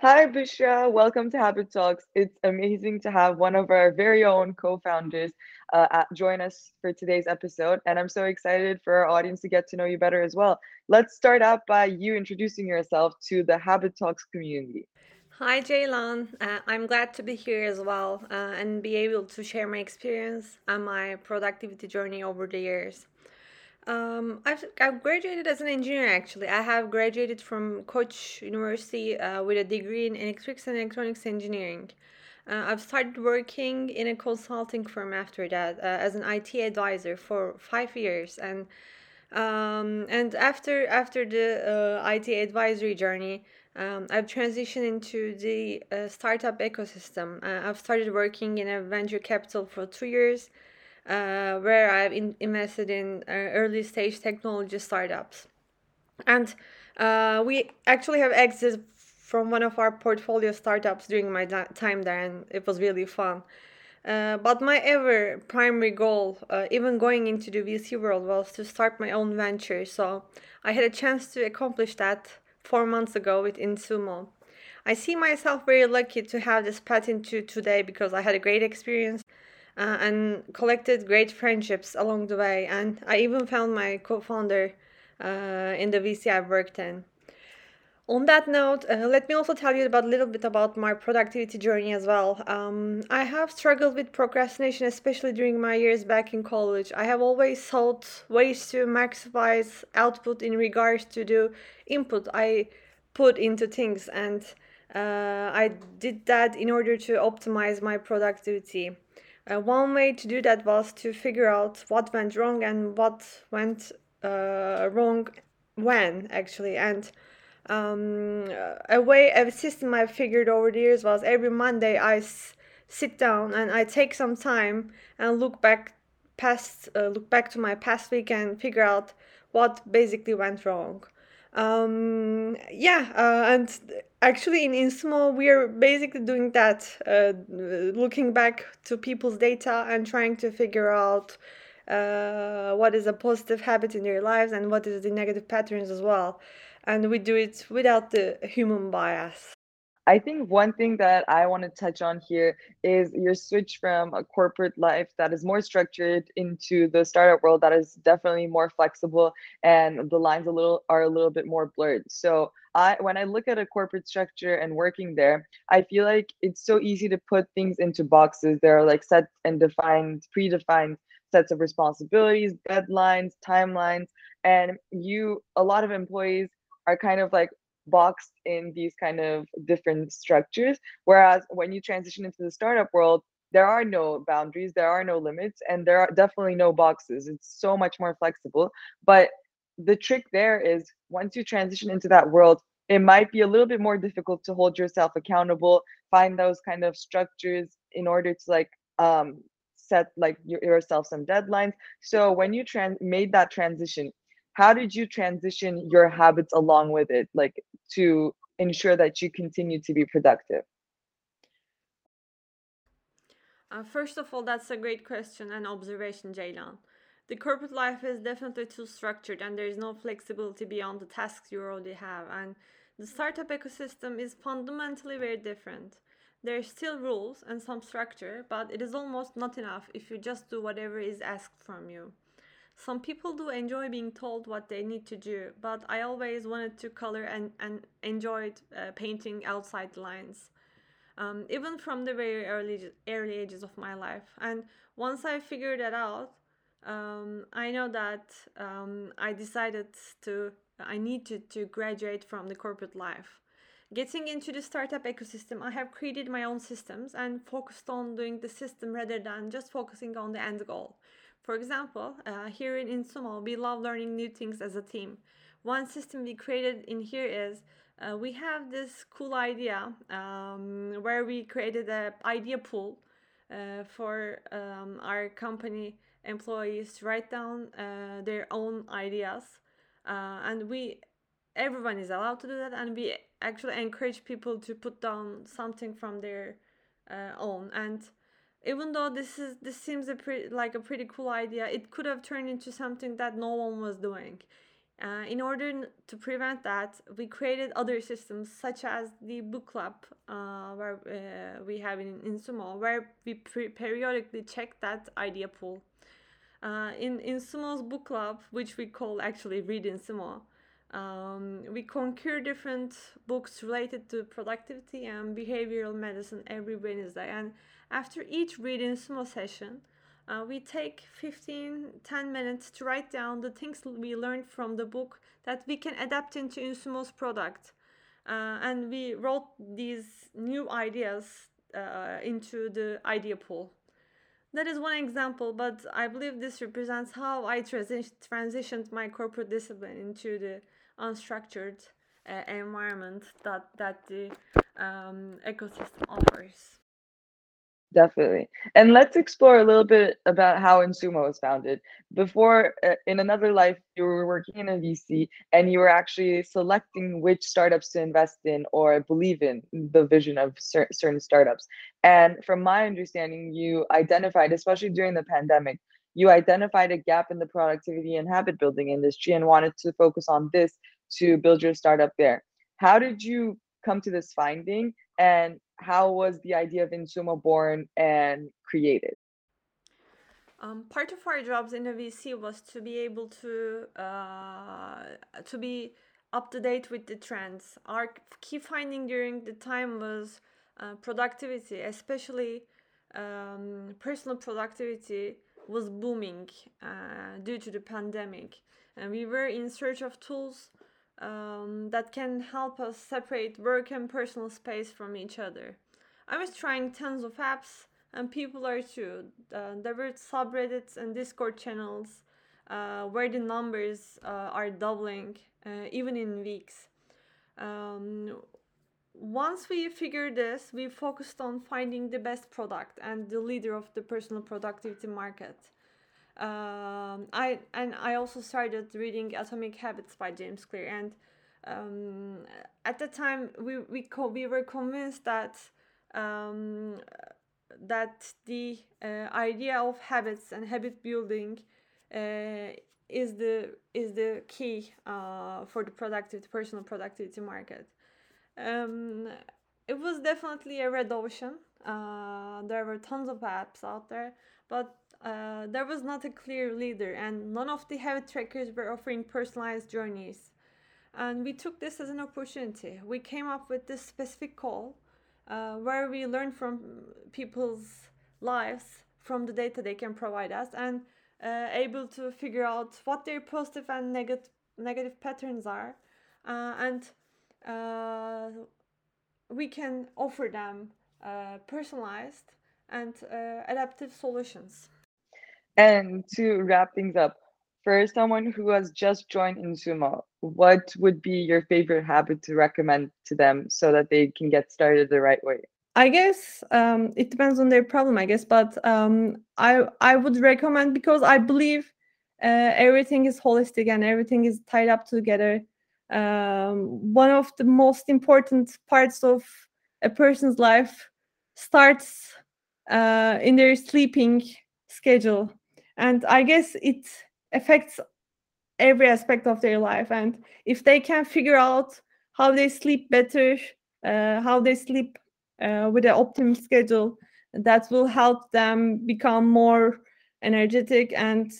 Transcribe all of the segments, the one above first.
Hi, Bushra. Welcome to Habit Talks. It's amazing to have one of our very own co-founders uh, at- join us for today's episode, and I'm so excited for our audience to get to know you better as well. Let's start out by you introducing yourself to the Habit Talks community. Hi, Jaylan. Uh, I'm glad to be here as well uh, and be able to share my experience and my productivity journey over the years. Um, I've, I've graduated as an engineer actually. I have graduated from Koç University uh, with a degree in electrics and electronics engineering. Uh, I've started working in a consulting firm after that uh, as an IT advisor for five years, and um, and after after the uh, IT advisory journey, um, I've transitioned into the uh, startup ecosystem. Uh, I've started working in a venture capital for two years, uh, where I've in- invested in uh, early stage technology startups. And uh, we actually have exited from one of our portfolio startups during my da- time there, and it was really fun. Uh, but my ever primary goal, uh, even going into the VC world, was to start my own venture. So I had a chance to accomplish that four months ago with Insumo. I see myself very lucky to have this patent into today because I had a great experience uh, and collected great friendships along the way. And I even found my co founder uh, in the VC I've worked in. On that note, uh, let me also tell you about a little bit about my productivity journey as well. Um, I have struggled with procrastination, especially during my years back in college. I have always sought ways to maximize output in regards to the input I put into things, and uh, I did that in order to optimize my productivity. Uh, one way to do that was to figure out what went wrong and what went uh, wrong when actually. And um, a way a system i figured over the years was every monday I s- sit down and i take some time and look back past uh, look back to my past week and figure out what basically went wrong um, yeah uh, and actually in Insumo we are basically doing that uh, looking back to people's data and trying to figure out uh, what is a positive habit in their lives and what is the negative patterns as well and we do it without the human bias. I think one thing that I want to touch on here is your switch from a corporate life that is more structured into the startup world that is definitely more flexible and the lines a little are a little bit more blurred. So I when I look at a corporate structure and working there, I feel like it's so easy to put things into boxes. There are like set and defined, predefined sets of responsibilities, deadlines, timelines, and you a lot of employees are kind of like boxed in these kind of different structures. Whereas when you transition into the startup world, there are no boundaries, there are no limits, and there are definitely no boxes. It's so much more flexible. But the trick there is once you transition into that world, it might be a little bit more difficult to hold yourself accountable, find those kind of structures in order to like um set like your, yourself some deadlines. So when you trans made that transition, how did you transition your habits along with it? Like to ensure that you continue to be productive? Uh, first of all, that's a great question and observation, Jaylan. The corporate life is definitely too structured and there is no flexibility beyond the tasks you already have. And the startup ecosystem is fundamentally very different. There are still rules and some structure, but it is almost not enough if you just do whatever is asked from you. Some people do enjoy being told what they need to do, but I always wanted to color and, and enjoyed uh, painting outside the lines um, even from the very early early ages of my life. And once I figured that out, um, I know that um, I decided to I need to, to graduate from the corporate life. Getting into the startup ecosystem, I have created my own systems and focused on doing the system rather than just focusing on the end goal. For example, uh, here in Insumo, we love learning new things as a team. One system we created in here is uh, we have this cool idea um, where we created an idea pool uh, for um, our company employees to write down uh, their own ideas uh, and we everyone is allowed to do that and we actually encourage people to put down something from their uh, own and even though this is this seems a pretty like a pretty cool idea it could have turned into something that no one was doing Uh, in order to prevent that, we created other systems such as the book club, uh, where uh, we have in, Insumo, where we periodically check that idea pool. Uh, in Insumo's book club, which we call actually Read Insumo, um, we concur different books related to productivity and behavioral medicine every Wednesday. And after each Read Insumo session, uh, we take 15 10 minutes to write down the things we learned from the book that we can adapt into Insumo's product. Uh, and we wrote these new ideas uh, into the idea pool. That is one example, but I believe this represents how I transi- transitioned my corporate discipline into the unstructured uh, environment that that the um, ecosystem offers. Definitely. And let's explore a little bit about how Insumo was founded. Before, uh, in another life, you were working in a VC and you were actually selecting which startups to invest in or believe in the vision of cer- certain startups. And from my understanding, you identified, especially during the pandemic, you identified a gap in the productivity and habit building industry and wanted to focus on this to build your startup there. How did you come to this finding? And how was the idea of Insumo born and created? Um, part of our jobs in the VC was to be able to uh, to be up to date with the trends. Our key finding during the time was uh, productivity, especially um, personal productivity, was booming uh, due to the pandemic, and we were in search of tools um, that can help us separate work and personal space from each other. I was trying tons of apps, and people are too. Uh, there were subreddits and Discord channels uh, where the numbers uh, are doubling, uh, even in weeks. Um, once we figured this, we focused on finding the best product and the leader of the personal productivity market. Um, I and I also started reading Atomic Habits by James Clear, and um, at the time we we co- we were convinced that um, that the uh, idea of habits and habit building uh, is the is the key uh, for the productivity personal productivity market. Um, it was definitely a red ocean. Uh, there were tons of apps out there, but uh, there was not a clear leader, and none of the habit trackers were offering personalized journeys. And we took this as an opportunity. We came up with this specific call uh, where we learn from people's lives from the data they can provide us and uh, able to figure out what their positive and negative negative patterns are uh, and we can offer them uh, personalized and uh, adaptive solutions and to wrap things up, for someone who has just joined Insumo, what would be your favorite habit to recommend to them so that they can get started the right way? I guess um, it depends on their problem, I guess, but um, I I would recommend because I believe uh, everything is holistic and everything is tied up together. Um, one of the most important parts of a person's life starts uh, in their sleeping schedule. And i guess it affects every aspect of their life. And if they can figure out how they sleep better uh, how they sleep uh, with an optimum schedule that will help them become more energetic and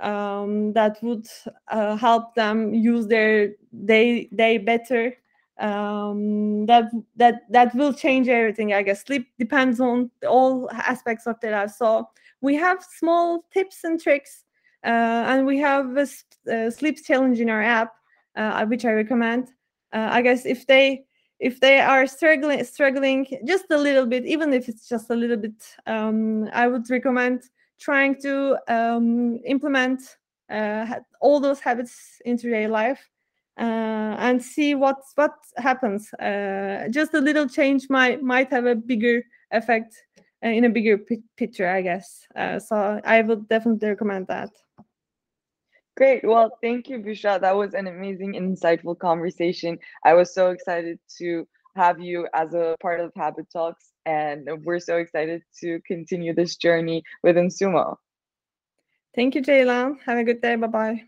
um, that would uh, help them use their day day better. Um, that that that will change everything i guess. Sleep depends on all aspects of their life. So we have small tips and tricks, uh, and we have a, a, sleep challenge in our app, uh, which I recommend. Uh, I guess if they if they are struggling struggling just a little bit, even if it's just a little bit, um, I would recommend trying to um, implement uh, all those habits into their life uh, and see what what happens. Uh, just a little change might might have a bigger effect uh, in a bigger picture, I guess. Uh, so I would definitely recommend that. Great. Well, thank you, Bushra. That was an amazing, insightful conversation. I was so excited to have you as a part of Habit Talks, and we're so excited to continue this journey with Insumo. Thank you, Jaylan. Have a good day. Bye bye.